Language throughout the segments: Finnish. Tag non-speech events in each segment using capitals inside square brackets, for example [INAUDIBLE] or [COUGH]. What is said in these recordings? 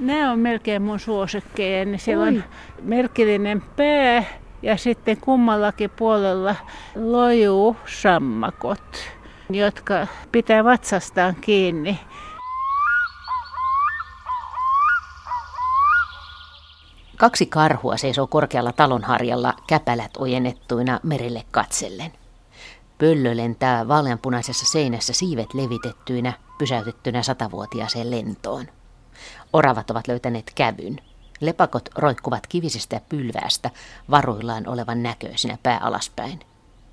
Nämä on melkein mun suosikkeja. Niin siellä on merkillinen pää ja sitten kummallakin puolella lojuu sammakot, jotka pitää vatsastaan kiinni. Kaksi karhua seisoo korkealla talonharjalla käpälät ojennettuina merelle katsellen. Pöllö lentää vaaleanpunaisessa seinässä siivet levitettyinä, pysäytettynä satavuotiaaseen lentoon. Oravat ovat löytäneet kävyn. Lepakot roikkuvat kivisestä pylväästä varuillaan olevan näköisinä pää alaspäin.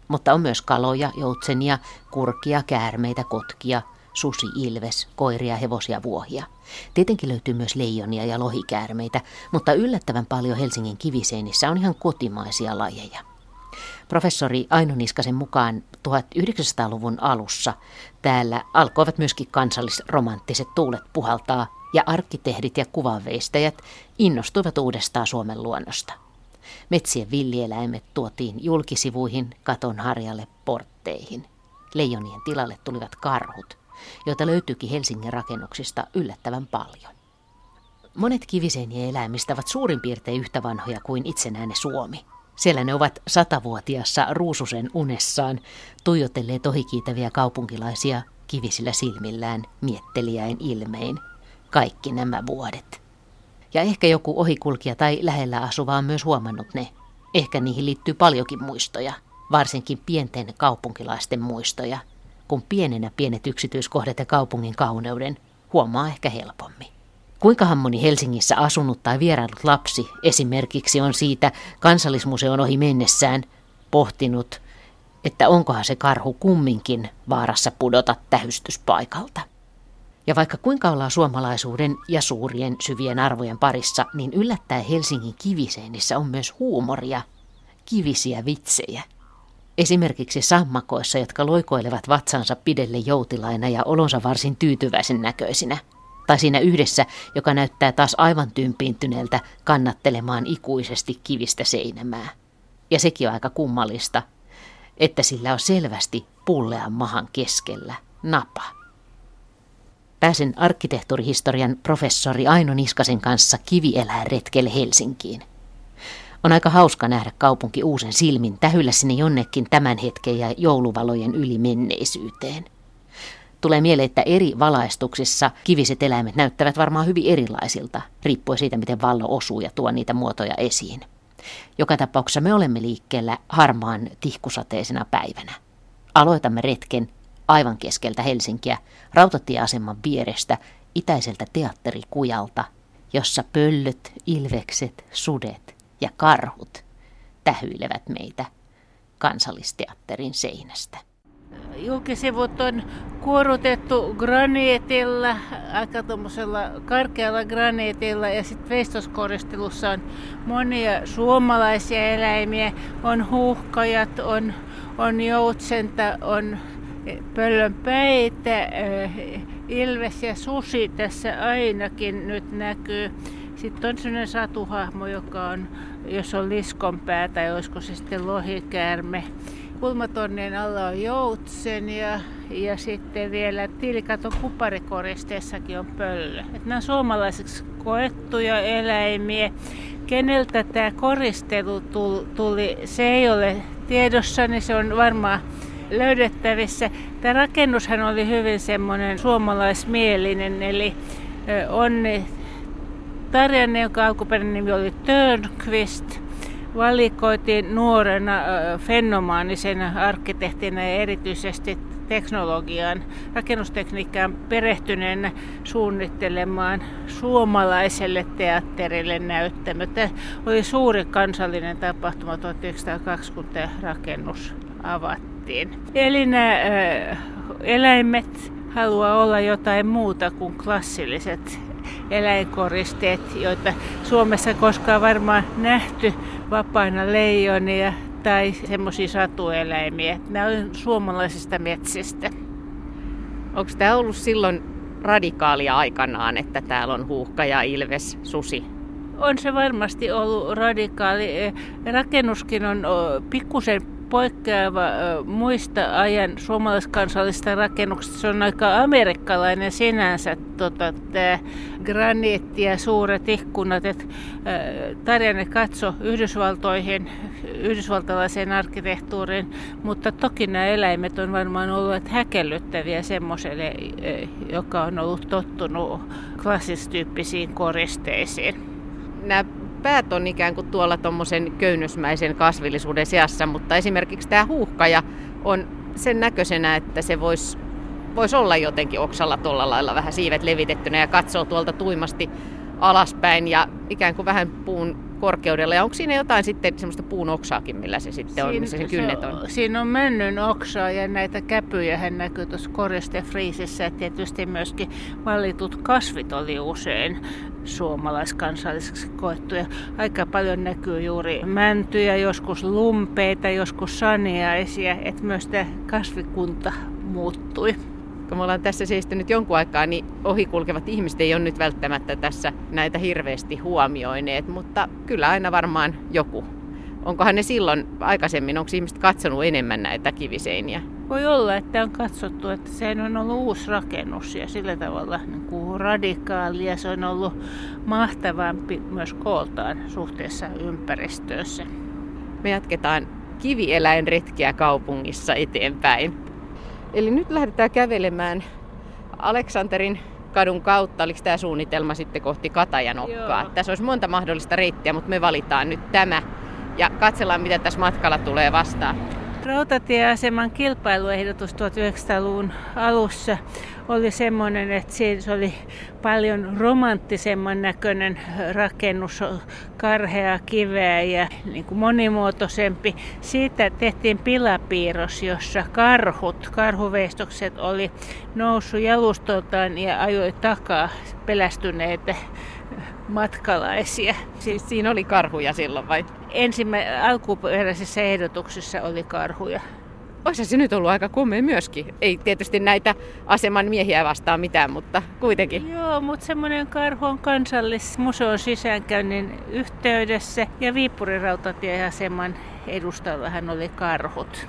Mutta on myös kaloja, joutsenia, kurkia, käärmeitä, kotkia, susi, ilves, koiria, hevosia, vuohia. Tietenkin löytyy myös leijonia ja lohikäärmeitä, mutta yllättävän paljon Helsingin kiviseinissä on ihan kotimaisia lajeja. Professori Aino Niskasen mukaan 1900-luvun alussa täällä alkoivat myöskin kansallisromanttiset tuulet puhaltaa ja arkkitehdit ja kuvanveistäjät innostuivat uudestaan Suomen luonnosta. Metsien villieläimet tuotiin julkisivuihin, katon harjalle, portteihin. Leijonien tilalle tulivat karhut, joita löytyykin Helsingin rakennuksista yllättävän paljon. Monet kiviseinien eläimistä ovat suurin piirtein yhtä vanhoja kuin itsenäinen Suomi. Siellä ne ovat satavuotiassa ruususen unessaan, tuijotelleet ohikiitäviä kaupunkilaisia kivisillä silmillään, mietteliäin ilmein, kaikki nämä vuodet. Ja ehkä joku ohikulkija tai lähellä asuva on myös huomannut ne. Ehkä niihin liittyy paljonkin muistoja, varsinkin pienten kaupunkilaisten muistoja, kun pienenä pienet yksityiskohdat ja kaupungin kauneuden huomaa ehkä helpommin. Kuinka moni Helsingissä asunut tai vierailut lapsi esimerkiksi on siitä kansallismuseon ohi mennessään pohtinut, että onkohan se karhu kumminkin vaarassa pudota tähystyspaikalta. Ja vaikka kuinka ollaan suomalaisuuden ja suurien syvien arvojen parissa, niin yllättäen Helsingin kiviseinissä on myös huumoria, kivisiä vitsejä. Esimerkiksi sammakoissa, jotka loikoilevat vatsansa pidelle joutilaina ja olonsa varsin tyytyväisen näköisinä. Tai siinä yhdessä, joka näyttää taas aivan tympiintyneeltä kannattelemaan ikuisesti kivistä seinämää. Ja sekin on aika kummallista, että sillä on selvästi pullean mahan keskellä napa. Pääsen arkkitehtuurihistorian professori Aino Niskasen kanssa retkelle Helsinkiin. On aika hauska nähdä kaupunki uusen silmin tähyllä sinne jonnekin tämän hetken ja jouluvalojen yli menneisyyteen. Tulee mieleen, että eri valaistuksissa kiviset eläimet näyttävät varmaan hyvin erilaisilta, riippuen siitä, miten vallo osuu ja tuo niitä muotoja esiin. Joka tapauksessa me olemme liikkeellä harmaan tihkusateisena päivänä. Aloitamme retken aivan keskeltä Helsinkiä, rautatieaseman vierestä, itäiseltä teatterikujalta, jossa pöllöt, ilvekset, sudet ja karhut tähyilevät meitä kansallisteatterin seinästä. Julkisivut on kuorutettu graniitilla, aika tuommoisella karkealla graniitilla ja sitten veistoskoristelussa on monia suomalaisia eläimiä, on huuhkajat, on, on joutsenta, on pöllön päitä, eh, ilves ja susi tässä ainakin nyt näkyy. Sitten on sellainen satuhahmo, joka on, jos on liskonpää tai olisiko se sitten lohikäärme. Kulmatonnien alla on joutsen ja, ja sitten vielä tilikaton kuparikoristeessakin on pöllö. Et nämä on suomalaiseksi koettuja eläimiä. Keneltä tämä koristelu tuli, se ei ole tiedossa, niin se on varmaan löydettävissä. Tämä rakennushan oli hyvin semmoinen suomalaismielinen, eli Onni Tarjanne, jonka alkuperäinen nimi oli Törnqvist, valikoitiin nuorena fenomaanisena arkkitehtina ja erityisesti teknologiaan, rakennustekniikkaan perehtyneenä suunnittelemaan suomalaiselle teatterille näyttämö. Tämä oli suuri kansallinen tapahtuma 1920 rakennus avattiin. Eli nämä eläimet haluaa olla jotain muuta kuin klassilliset eläinkoristeet, joita Suomessa koskaan varmaan nähty vapaina leijonia tai semmoisia satueläimiä. Nämä on suomalaisista metsistä. Onko tämä ollut silloin radikaalia aikanaan, että täällä on huuhka ja ilves, susi? On se varmasti ollut radikaali. Rakennuskin on pikkusen poikkeava muista ajan suomalaiskansallisista rakennuksista. Se on aika amerikkalainen sinänsä tota, tämä graniitti ja suuret ikkunat. Et, Tarjanne katso Yhdysvaltoihin, yhdysvaltalaiseen arkkitehtuuriin, mutta toki nämä eläimet on varmaan olleet häkellyttäviä semmoiselle, joka on ollut tottunut klassistyyppisiin koristeisiin. Nämä päät on ikään kuin tuolla tuommoisen köynnösmäisen kasvillisuuden seassa, mutta esimerkiksi tämä huuhkaja on sen näköisenä, että se voisi vois olla jotenkin oksalla tuolla lailla vähän siivet levitettynä ja katsoo tuolta tuimasti alaspäin ja ikään kuin vähän puun korkeudella. Ja onko siinä jotain sitten semmoista puun oksaakin, millä se sitten on, missä se kynnet on? Siinä on männyn oksaa ja näitä käpyjä hän näkyy tuossa koristefriisissä. Ja tietysti myöskin valitut kasvit oli usein suomalaiskansalliseksi koettuja. Aika paljon näkyy juuri mäntyjä, joskus lumpeita, joskus saniaisia, että myös tämä kasvikunta muuttui kun me ollaan tässä seistynyt jonkun aikaa, niin ohikulkevat ihmiset ei ole nyt välttämättä tässä näitä hirveästi huomioineet, mutta kyllä aina varmaan joku. Onkohan ne silloin aikaisemmin, onko ihmiset katsonut enemmän näitä kiviseiniä? Voi olla, että on katsottu, että se on ollut uusi rakennus ja sillä tavalla niin kuin radikaali ja se on ollut mahtavampi myös kooltaan suhteessa ympäristössä. Me jatketaan kivieläinretkiä kaupungissa eteenpäin. Eli nyt lähdetään kävelemään Aleksanterin kadun kautta. Oliko tämä suunnitelma sitten kohti Katajanokkaa? Joo. Tässä olisi monta mahdollista reittiä, mutta me valitaan nyt tämä ja katsellaan, mitä tässä matkalla tulee vastaan. Rautatieaseman kilpailuehdotus 1900-luvun alussa oli semmoinen, että se oli paljon romanttisemman näköinen rakennus, karhea kiveä ja niin kuin monimuotoisempi. Siitä tehtiin pilapiirros, jossa karhut, karhuveistokset oli noussut jalustoltaan ja ajoi takaa pelästyneitä matkalaisia. Siis siinä oli karhuja silloin vai? Ensimmäisessä alkuperäisessä ehdotuksessa oli karhuja. Olisi se nyt ollut aika komea myöskin. Ei tietysti näitä aseman miehiä vastaan mitään, mutta kuitenkin. Joo, mutta semmoinen karhu on kansallismuseon sisäänkäynnin yhteydessä ja Viipurin rautatieaseman edustallahan oli karhut.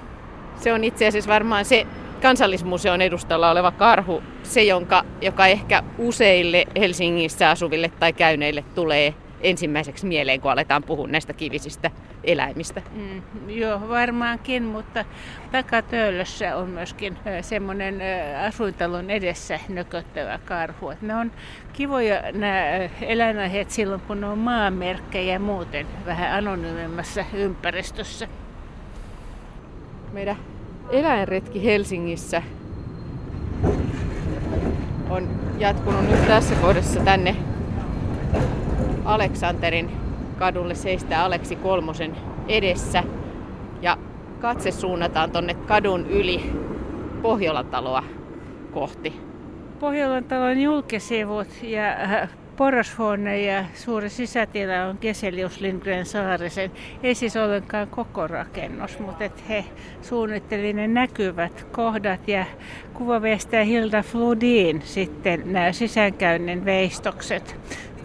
Se on itse asiassa varmaan se kansallismuseon edustalla oleva karhu, se jonka, joka ehkä useille Helsingissä asuville tai käyneille tulee ensimmäiseksi mieleen, kun aletaan puhua näistä kivisistä eläimistä. Mm, joo, varmaankin, mutta takatöölössä on myöskin semmoinen asuintalon edessä nököttävä karhu. Ne on kivoja nämä eläinaiheet silloin, kun ne on maamerkkejä muuten vähän anonyymimmassa ympäristössä. Meidän eläinretki Helsingissä on jatkunut nyt tässä kohdassa tänne Aleksanterin kadulle seistää Aleksi Kolmosen edessä. Ja katse suunnataan tonne kadun yli Pohjolan taloa kohti. Pohjolan talon julkisivut ja äh, porrashuone ja suuri sisätila on Geselius Lindgren Saarisen. Ei siis ollenkaan koko rakennus, mutta et he suunnittelivat ne näkyvät kohdat ja kuvaveistä Hilda Fludin sitten nämä sisäänkäynnin veistokset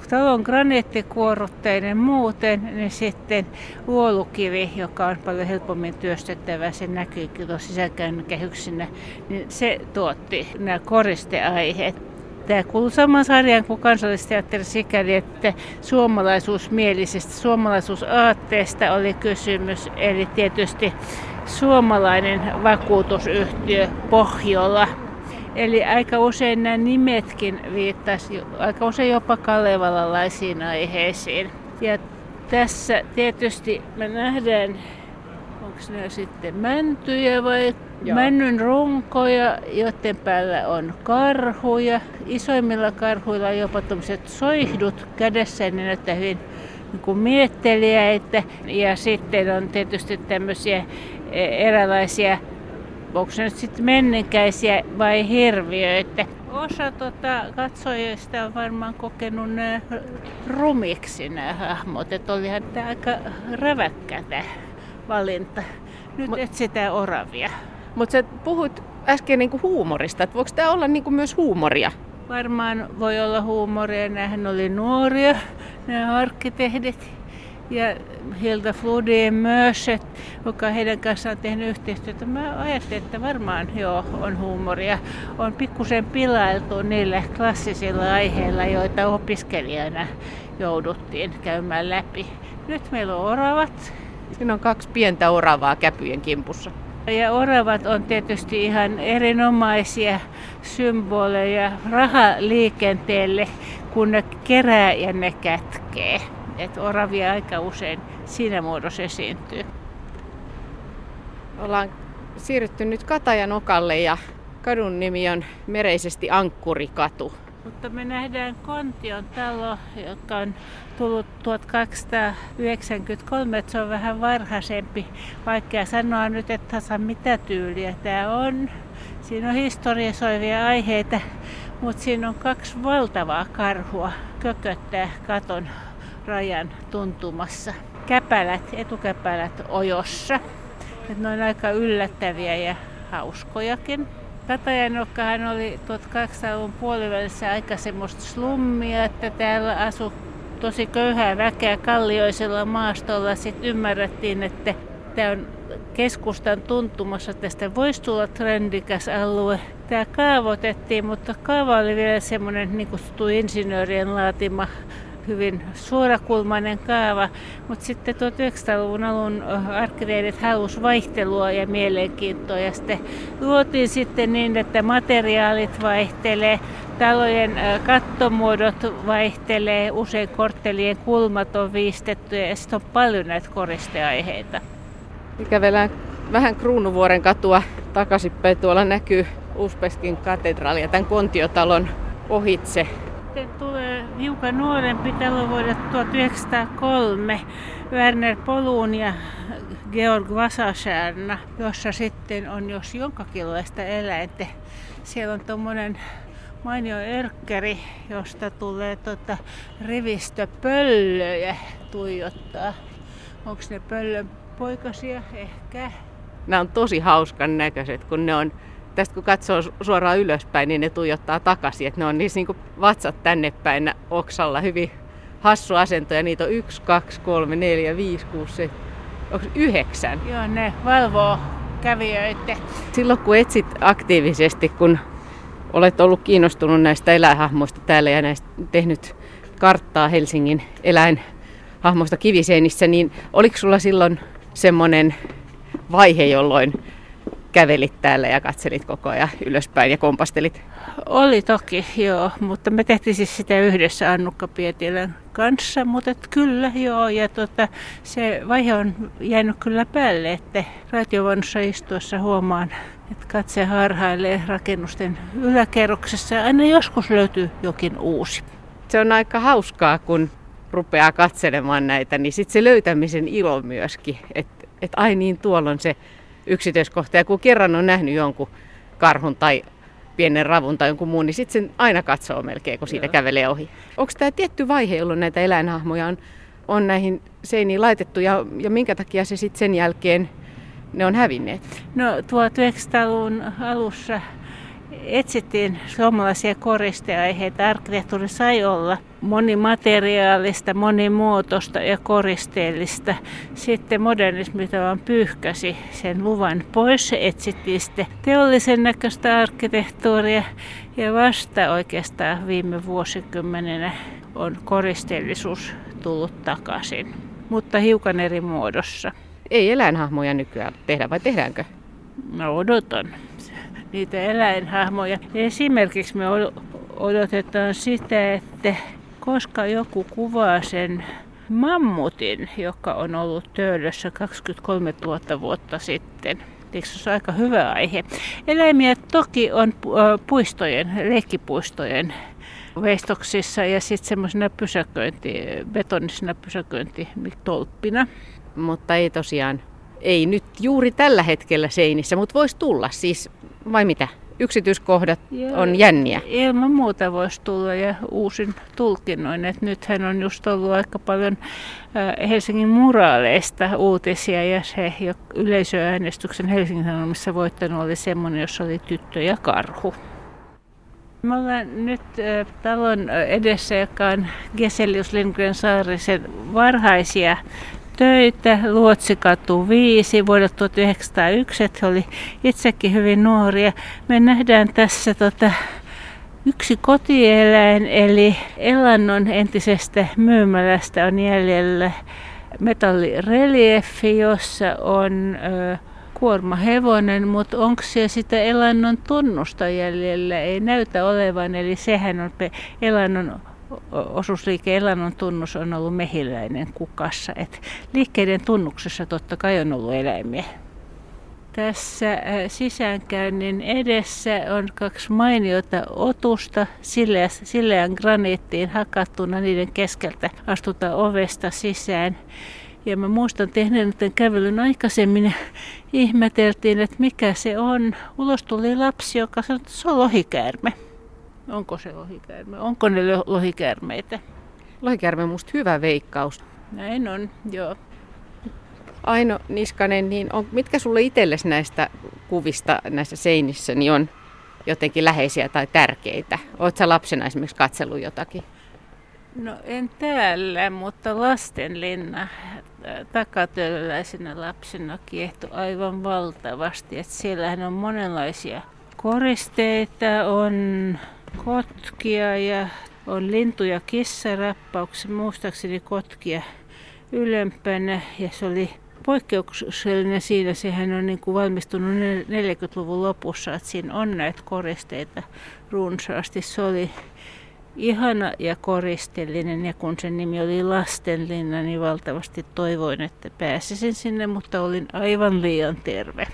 talon graniittikuorutteinen muuten, niin sitten luolukivi, joka on paljon helpommin työstettävä, se näkyy kyllä sisäkäynnin kehyksinä, niin se tuotti nämä koristeaiheet. Tämä kuuluu saman sarjan kuin kansallisteatteri sikäli, että suomalaisuusmielisestä, suomalaisuusaatteesta oli kysymys. Eli tietysti suomalainen vakuutusyhtiö Pohjola. Eli aika usein nämä nimetkin viittasi aika usein jopa kalevalalaisiin aiheisiin. Ja tässä tietysti me nähdään onko ne sitten mäntyjä vai Joo. männyn runkoja, joiden päällä on karhuja. Isoimmilla karhuilla on jopa tämmöiset soihdut kädessä, ne näyttää hyvin niin kuin mietteliäitä. Ja sitten on tietysti tämmöisiä e, eräänlaisia, onko ne nyt sitten menninkäisiä vai hirviöitä. Osa tota, katsojista on varmaan kokenut nämä rumiksi nämä hahmot, että olihan tämä aika räväkkä tämä valinta. Nyt etsitään oravia. Mutta sä puhuit äsken niinku huumorista, että voiko tämä olla niinku myös huumoria? Varmaan voi olla huumoria. Nämähän oli nuoria, nämä arkkitehdit. ja Hilda Fludin myös, joka heidän kanssaan on tehnyt yhteistyötä. Mä ajattelin, että varmaan joo, on huumoria. On pikkusen pilailtu niillä klassisilla aiheilla, joita opiskelijana jouduttiin käymään läpi. Nyt meillä on oravat. Siinä on kaksi pientä oravaa käpyjen kimpussa. Ja oravat on tietysti ihan erinomaisia symboleja rahaliikenteelle, kun ne kerää ja ne kätkee. Et oravia aika usein siinä muodossa esiintyy. Ollaan siirrytty nyt Katajan okalle ja kadun nimi on mereisesti Ankkurikatu. Mutta me nähdään Kontion talo, joka on tullut 1293, että se on vähän varhaisempi. Vaikea sanoa nyt, että tasa mitä tyyliä tämä on. Siinä on historisoivia aiheita, mutta siinä on kaksi valtavaa karhua kököttää katon rajan tuntumassa. Käpälät, etukäpälät ojossa. Et ne on aika yllättäviä ja hauskojakin. Katajanokkahan oli 1800-luvun puolivälissä aika semmoista slummia, että täällä asui tosi köyhää väkeä kallioisella maastolla. Sitten ymmärrettiin, että tämä on keskustan tuntumassa tästä voisi tulla trendikäs alue. Tämä kaavoitettiin, mutta kaava oli vielä semmoinen niin kutsuttu insinöörien laatima hyvin suorakulmainen kaava, mutta sitten 1900-luvun alun arkkitehdit halusivat vaihtelua ja mielenkiintoa ja sitten luotiin sitten niin, että materiaalit vaihtelee, talojen kattomuodot vaihtelee, usein korttelien kulmat on viistetty ja sitten on paljon näitä koristeaiheita. Kävelään vähän Kruunuvuoren katua takaisinpäin. Tuolla näkyy Uspeskin katedraali ja tämän kontiotalon ohitse sitten hiukan nuorempi talo vuodelta 1903, Werner Polun ja Georg Vasasärna, jossa sitten on jos jonkakinlaista eläintä. Siellä on tuommoinen mainio erkkeri, josta tulee tota rivistö pöllöjä tuijottaa. Onko ne pöllön poikasia? Ehkä. Nämä on tosi hauskan näköiset, kun ne on tästä kun katsoo suoraan ylöspäin, niin ne tuijottaa takaisin. Että ne on niissä niin vatsat tänne päin oksalla hyvin hassu asento. Ja niitä on yksi, kaksi, kolme, neljä, viisi, kuusi, seitsemän. Onko yhdeksän? Joo, ne valvoo kävijöitä. Silloin kun etsit aktiivisesti, kun olet ollut kiinnostunut näistä eläinhahmoista täällä ja näistä tehnyt karttaa Helsingin eläinhahmoista kiviseinissä, niin oliko sulla silloin semmoinen vaihe, jolloin kävelit täällä ja katselit koko ajan ylöspäin ja kompastelit? Oli toki, joo, mutta me tehtiin siis sitä yhdessä Annukka Pietilän kanssa, mutta et kyllä joo, ja tota, se vaihe on jäänyt kyllä päälle, että raitiovaunussa istuessa huomaan, että katse harhailee rakennusten yläkerroksessa ja aina joskus löytyy jokin uusi. Se on aika hauskaa, kun rupeaa katselemaan näitä, niin sitten se löytämisen ilo myöskin, että et ai niin, tuolla on se yksityiskohta. Ja kun kerran on nähnyt jonkun karhun tai pienen ravun tai jonkun muun, niin sitten sen aina katsoo melkein, kun siitä Joo. kävelee ohi. Onko tämä tietty vaihe, jolloin näitä eläinhahmoja on, on näihin seiniin laitettu ja, ja minkä takia se sitten sen jälkeen ne on hävinneet? No 1900-luvun alussa etsittiin suomalaisia koristeaiheita. Arkkitehtuuri sai olla monimateriaalista, monimuotoista ja koristeellista. Sitten modernismi vaan pyyhkäsi sen luvan pois. Etsittiin sitten teollisen näköistä arkkitehtuuria ja vasta oikeastaan viime vuosikymmenenä on koristeellisuus tullut takaisin, mutta hiukan eri muodossa. Ei eläinhahmoja nykyään tehdä vai tehdäänkö? Mä odotan niitä eläinhahmoja. Esimerkiksi me odotetaan sitä, että koska joku kuvaa sen mammutin, joka on ollut töölössä 23 000 vuotta sitten. Eikö se ole aika hyvä aihe? Eläimiä toki on puistojen, leikkipuistojen veistoksissa ja sitten semmoisena pysäköinti, betonisena pysäköintitolppina. Mutta ei tosiaan, ei nyt juuri tällä hetkellä seinissä, mutta voisi tulla siis, vai mitä? yksityiskohdat Joo, on jänniä. Ilman muuta voisi tulla ja uusin tulkinnoin. Et nythän on just ollut aika paljon Helsingin muraaleista uutisia ja se yleisöäänestyksen Helsingin Sanomissa voittanut oli semmoinen, jossa oli tyttö ja karhu. Me ollaan nyt talon edessä, joka on Geselius Lindgren Saarisen varhaisia töitä. Luotsikatu 5 vuodelta 1901, että oli itsekin hyvin nuoria. Me nähdään tässä tota, yksi kotieläin, eli Elannon entisestä myymälästä on jäljellä metallireliefi, jossa on ö, kuormahevonen, mutta onko se sitä elannon tunnusta jäljellä? Ei näytä olevan, eli sehän on elannon osuusliike Elannon tunnus on ollut mehiläinen kukassa. Et liikkeiden tunnuksessa totta kai on ollut eläimiä. Tässä äh, sisäänkäynnin edessä on kaksi mainiota otusta sileän graniittiin hakattuna. Niiden keskeltä astutaan ovesta sisään. Ja mä muistan tehneen tämän kävelyn aikaisemmin ja ihmeteltiin, että mikä se on. Ulos tuli lapsi, joka sanoi, että se on lohikäärme. Onko se lohikäärme? Onko ne lohikäärmeitä? Lohikäärme on musta hyvä veikkaus. Näin on, joo. Aino Niskanen, niin on, mitkä sulle itsellesi näistä kuvista näissä seinissä niin on jotenkin läheisiä tai tärkeitä? Oletko lapsena esimerkiksi katsellut jotakin? No en täällä, mutta lastenlinna takatöölläisenä lapsena kiehtoi aivan valtavasti. Et siellähän on monenlaisia koristeita, on kotkia ja on lintu- ja kissarappauksia, muistaakseni kotkia ylempänä ja se oli poikkeuksellinen siinä. Sehän on niin kuin valmistunut 40-luvun lopussa, että siinä on näitä koristeita runsaasti. Se oli ihana ja koristellinen ja kun sen nimi oli Lastenlinna, niin valtavasti toivoin, että pääsisin sinne, mutta olin aivan liian terve.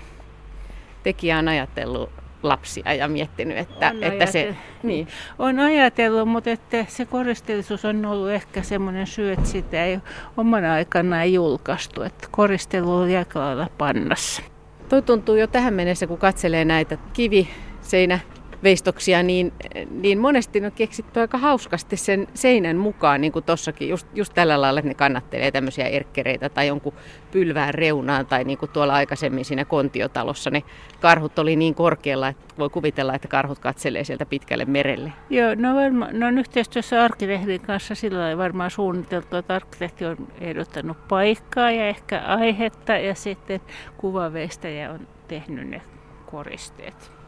Tekijä on ajatellut lapsia ja miettinyt, että, on että se... Niin. On ajatellut, mutta että se koristeellisuus on ollut ehkä semmoinen syy, että sitä ei omana aikana ei julkaistu. Että koristelu on aika pannassa. Toi tuntuu jo tähän mennessä, kun katselee näitä kiviseinä veistoksia, niin, niin monesti on keksitty aika hauskasti sen seinän mukaan, niin kuin tossakin, just, just tällä lailla, että ne kannattelee tämmöisiä erkkereitä tai jonkun pylvään reunaan, tai niin kuin tuolla aikaisemmin siinä kontiotalossa ne karhut oli niin korkealla, että voi kuvitella, että karhut katselee sieltä pitkälle merelle. Joo, no, varma, no on yhteistyössä arkkitehdin kanssa sillä lailla varmaan suunniteltu, että arkkitehti on ehdottanut paikkaa ja ehkä aihetta, ja sitten kuvaveistäjä on tehnyt ne koristeet.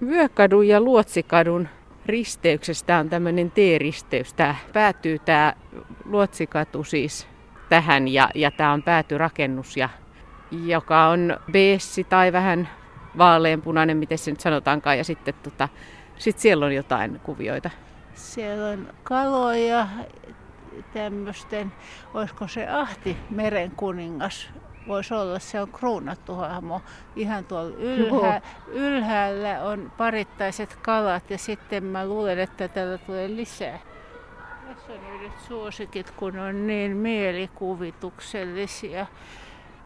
Vyökadun ja Luotsikadun risteyksestä on tämmöinen T-risteys. Tämä päätyy tämä Luotsikatu siis tähän ja, ja tämä on päätyrakennus, ja, joka on beessi tai vähän vaaleanpunainen, miten se nyt sanotaankaan, ja sitten tota, sit siellä on jotain kuvioita. Siellä on kaloja, tämmöisten, olisiko se Ahti meren kuningas voisi olla, se on kruunattu hahmo. Ihan tuolla ylhä, ylhäällä on parittaiset kalat ja sitten mä luulen, että täällä tulee lisää. Tässä on yhdet suosikit, kun on niin mielikuvituksellisia.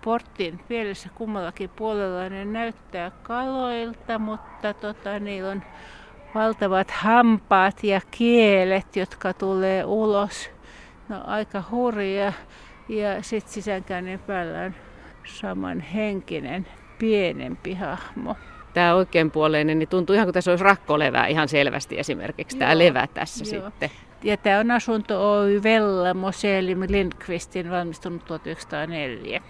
Portin pielessä kummallakin puolella ne näyttää kaloilta, mutta tota, niillä on valtavat hampaat ja kielet, jotka tulee ulos. No aika hurja. Ja sitten sisäänkäynnin päällä on samanhenkinen, pienempi hahmo. Tämä oikeanpuoleinen niin tuntuu ihan kuin tässä olisi rakkolevää ihan selvästi esimerkiksi tämä levä tässä joo. sitten. Ja tämä on asunto Oy Vellamo Selim Lindqvistin valmistunut 1904.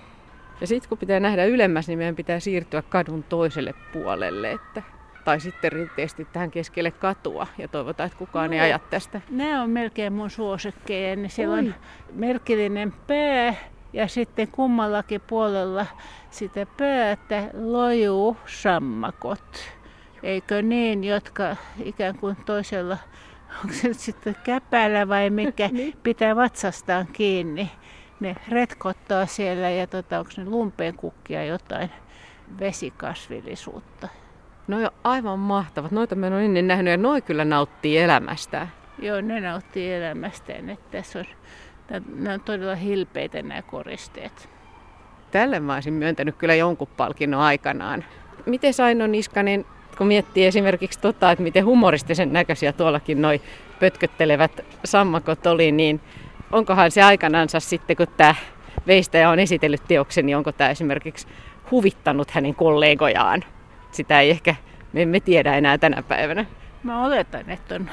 Ja sitten kun pitää nähdä ylemmäs, niin meidän pitää siirtyä kadun toiselle puolelle. Että, tai sitten rinteesti tähän keskelle katua ja toivotaan, että kukaan no, ei aja tästä. Nämä on melkein mun suosikkeja. Niin siellä on merkillinen pää ja sitten kummallakin puolella sitä päätä lojuu sammakot. Eikö niin, jotka ikään kuin toisella, onko se nyt sitten käpällä vai mikä, [LAUGHS] niin. pitää vatsastaan kiinni. Ne retkottaa siellä ja tota, onko ne lumpeen kukkia jotain vesikasvillisuutta. No jo aivan mahtavat. Noita me en ole ennen nähnyt ja noi kyllä nauttii elämästä. Joo, ne nauttii elämästään. Että tässä on Nämä on todella hilpeitä nämä koristeet. Tälle mä olisin myöntänyt kyllä jonkun palkinnon aikanaan. Miten Saino Niskanen, kun miettii esimerkiksi tota, että miten humoristisen näköisiä tuollakin noi pötköttelevät sammakot oli, niin onkohan se aikanansa sitten, kun tämä veistäjä on esitellyt teoksen, niin onko tämä esimerkiksi huvittanut hänen kollegojaan? Sitä ei ehkä, me emme tiedä enää tänä päivänä. Mä oletan, että on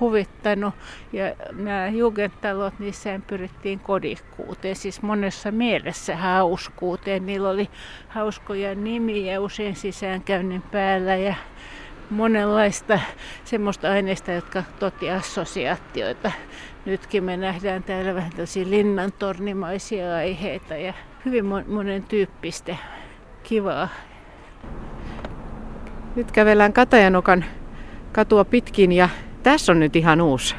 huvittanut. Ja nämä jugendtalot, niissä pyrittiin kodikkuuteen, siis monessa mielessä hauskuuteen. Niillä oli hauskoja nimiä usein sisäänkäynnin päällä ja monenlaista semmoista aineista, jotka totti assosiaatioita. Nytkin me nähdään täällä vähän tosi linnantornimaisia aiheita ja hyvin monen tyyppistä kivaa. Nyt kävellään Katajanokan katua pitkin ja tässä on nyt ihan uusi,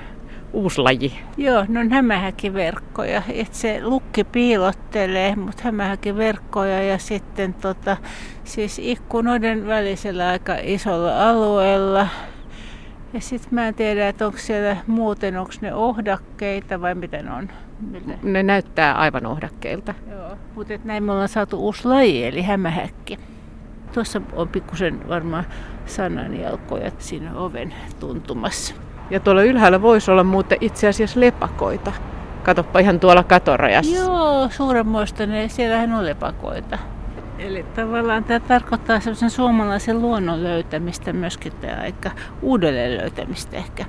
uusi laji. Joo, no hämähäkiverkkoja. Et se lukki piilottelee, mutta hämähäkiverkkoja ja sitten tota, siis ikkunoiden välisellä aika isolla alueella. Ja sitten mä en tiedä, että onko siellä muuten, onko ne ohdakkeita vai mitä ne on. Ne näyttää aivan ohdakkeilta. Joo, mutta näin me ollaan saatu uusi laji, eli hämähäkki. Tuossa on pikkusen varmaan sananjalkoja siinä oven tuntumassa. Ja tuolla ylhäällä voisi olla muuten itse asiassa lepakoita. Katoppa ihan tuolla katorajassa. Joo, suuremmoista ne, siellähän on lepakoita. Eli tavallaan tämä tarkoittaa sellaisen suomalaisen luonnon löytämistä myöskin tämä aika uudelleen löytämistä ehkä.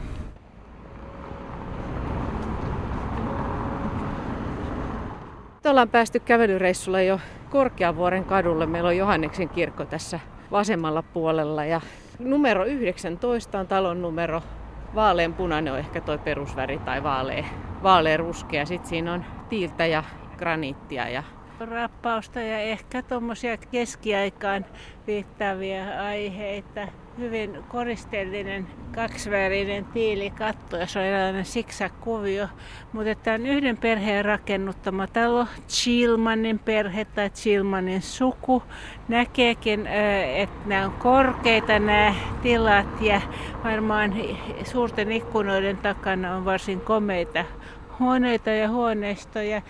Nyt ollaan päästy kävelyreissulla jo Korkeavuoren kadulle. Meillä on Johanneksen kirkko tässä vasemmalla puolella ja numero 19 on talon numero. Vaaleanpunainen on ehkä toi perusväri tai vaalea, vaalea ruskea. Sitten siinä on tiiltä ja graniittia ja rappausta ja ehkä tuommoisia keskiaikaan viittaavia aiheita. Hyvin koristeellinen kaksivärinen tiilikatto ja se on eräänlainen siksa-kuvio. Mutta tämä on yhden perheen rakennuttama talo, Chilmanin perhe tai Chilmanin suku. Näkeekin, että nämä on korkeita nämä tilat ja varmaan suurten ikkunoiden takana on varsin komeita huoneita ja huoneistoja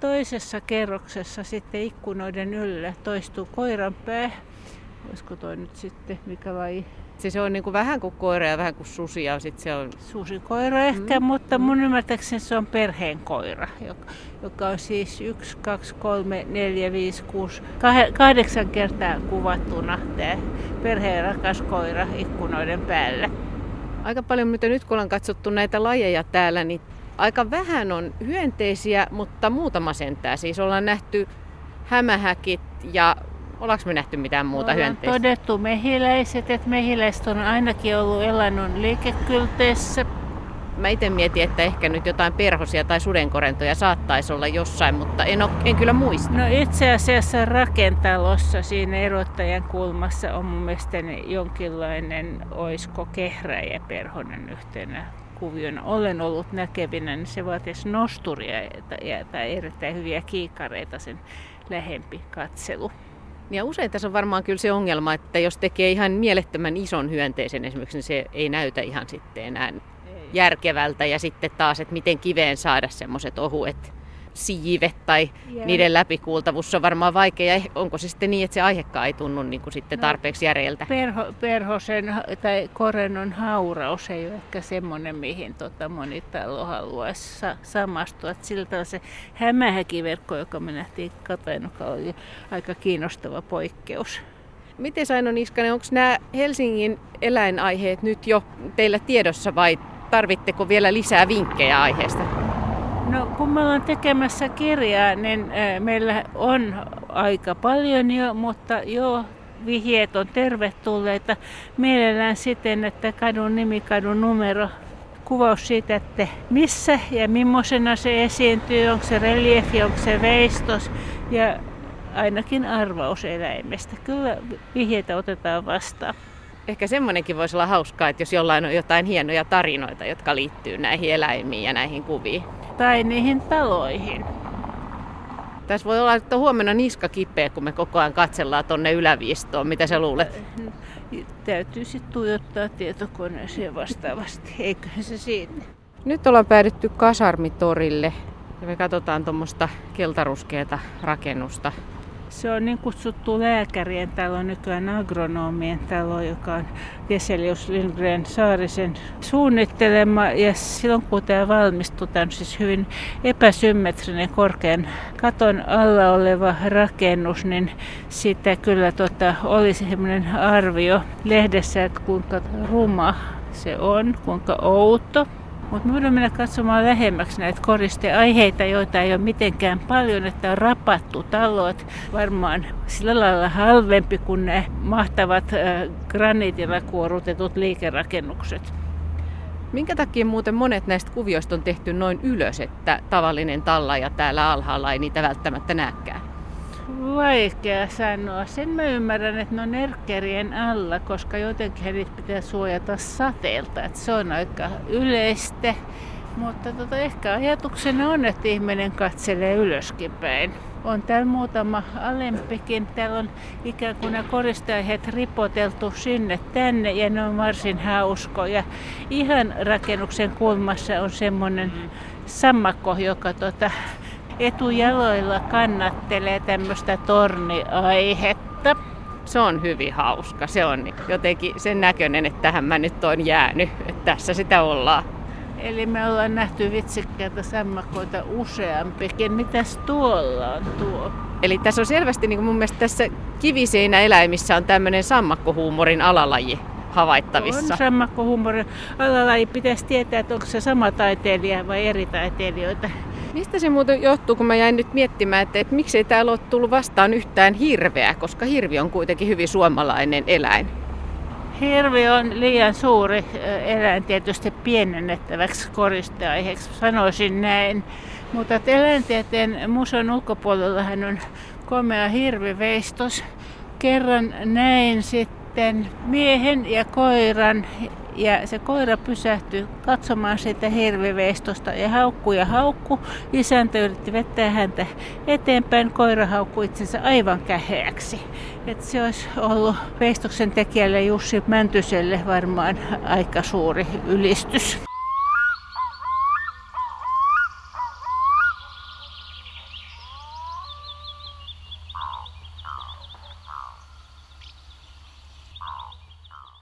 toisessa kerroksessa sitten ikkunoiden yllä toistuu koiranpää. Olisiko toi nyt sitten mikä vai? Se, se on niin kuin vähän kuin koira ja vähän kuin susi ja sitten se on... Susikoira ehkä, mm. mutta mun ymmärtääkseni se on perheen koira, joka, joka on siis 1, 2, 3, 4, 5, 6, 8 kertaa kuvattuna tämä perheen rakas koira ikkunoiden päällä. Aika paljon, mitä nyt kun ollaan katsottu näitä lajeja täällä, niin Aika vähän on hyönteisiä, mutta muutama sentää. Siis ollaan nähty hämähäkit ja Ollaanko me nähty mitään muuta Ollaan hyönteistä? todettu mehiläiset, että mehiläiset on ainakin ollut elannon liikekylteissä. Mä itse mietin, että ehkä nyt jotain perhosia tai sudenkorentoja saattaisi olla jossain, mutta en, ole, en kyllä muista. No itse asiassa rakentalossa siinä erottajan kulmassa on mun mielestäni jonkinlainen oisko kehräjä perhonen yhtenä kuviona olen ollut näkevinä, niin se vaatisi nosturia tai erittäin hyviä kiikareita sen lähempi katselu. Ja usein tässä on varmaan kyllä se ongelma, että jos tekee ihan mielettömän ison hyönteisen esimerkiksi, niin se ei näytä ihan sitten enää järkevältä. Ja sitten taas, että miten kiveen saada semmoiset ohuet siivet tai yeah. niiden läpikuultavuus on varmaan vaikea. Ja onko se sitten niin, että se aihekaan ei tunnu niin kuin sitten no, tarpeeksi järjeltä? Perho, perhosen tai korennon hauraus ei ole ehkä semmoinen, mihin tota moni talo haluaisi sa- samastua. Siltä on se hämähäkiverkko, joka me nähtiin Katainoka, oli aika kiinnostava poikkeus. Miten Saino Niskanen, onko nämä Helsingin eläinaiheet nyt jo teillä tiedossa vai tarvitteko vielä lisää vinkkejä aiheesta? No kun me ollaan tekemässä kirjaa, niin meillä on aika paljon jo, mutta jo vihjeet on tervetulleita. Mielellään siten, että kadun nimi, kadun numero, kuvaus siitä, että missä ja millaisena se esiintyy, onko se reliefi, onko se veistos ja ainakin arvaus eläimestä. Kyllä vihjeitä otetaan vastaan. Ehkä semmoinenkin voisi olla hauskaa, että jos jollain on jotain hienoja tarinoita, jotka liittyy näihin eläimiin ja näihin kuviin tai niihin taloihin. Tässä voi olla, että huomenna niska kipeä, kun me koko ajan katsellaan tuonne yläviistoon. Mitä sä luulet? Täytyy sitten tuijottaa tietokoneeseen vastaavasti, eikö se siitä? Nyt ollaan päädytty kasarmitorille ja me katsotaan tuommoista keltaruskeata rakennusta. Se on niin kutsuttu lääkärien talo, nykyään agronomien talo, joka on Geselius Lindgren Saarisen suunnittelema. Ja silloin kun tämä valmistui, tämä on siis hyvin epäsymmetrinen korkean katon alla oleva rakennus, niin sitä kyllä tota, oli semmoinen arvio lehdessä, että kuinka ruma se on, kuinka outo. Mutta me voidaan mennä katsomaan lähemmäksi näitä koristeaiheita, joita ei ole mitenkään paljon, että on rapattu talot. Varmaan sillä lailla halvempi kuin ne mahtavat graniitilla kuorutetut liikerakennukset. Minkä takia muuten monet näistä kuvioista on tehty noin ylös, että tavallinen talla ja täällä alhaalla ei niitä välttämättä näkään? Vaikea sanoa. Sen mä ymmärrän, että ne on erkkerien alla, koska jotenkin heidät pitää suojata sateelta. Että se on aika yleistä. Mutta tota, ehkä ajatuksena on, että ihminen katselee ylöskin päin. On täällä muutama alempikin. Täällä on ikään kuin ne koristeaiheet ripoteltu sinne tänne ja ne on varsin hauskoja. Ihan rakennuksen kulmassa on semmoinen sammakko, joka tota, etujaloilla kannattelee tämmöistä torniaihetta. Se on hyvin hauska. Se on jotenkin sen näköinen, että tähän mä nyt on jäänyt. Että tässä sitä ollaan. Eli me ollaan nähty vitsikkäitä sammakoita useampikin. Mitäs tuolla on tuo? Eli tässä on selvästi niin mun mielestä tässä kiviseinäeläimissä on tämmöinen sammakkohuumorin alalaji havaittavissa. On sammakkohuumorin alalaji. Pitäisi tietää, että onko se sama taiteilija vai eri taiteilijoita. Mistä se muuten johtuu, kun mä jäin nyt miettimään, että, että miksei täällä ole tullut vastaan yhtään hirveä, koska hirvi on kuitenkin hyvin suomalainen eläin. Hirvi on liian suuri eläin tietysti pienennettäväksi koristeaiheeksi, sanoisin näin. Mutta eläintieteen museon ulkopuolellahan on komea hirviveistos. Kerran näin sitten miehen ja koiran ja se koira pysähtyi katsomaan sitä hirviveistosta ja haukku ja haukku. Isäntä yritti vetää häntä eteenpäin. Koira haukkui itsensä aivan käheäksi. Et se olisi ollut veistoksen tekijälle Jussi Mäntyselle varmaan aika suuri ylistys.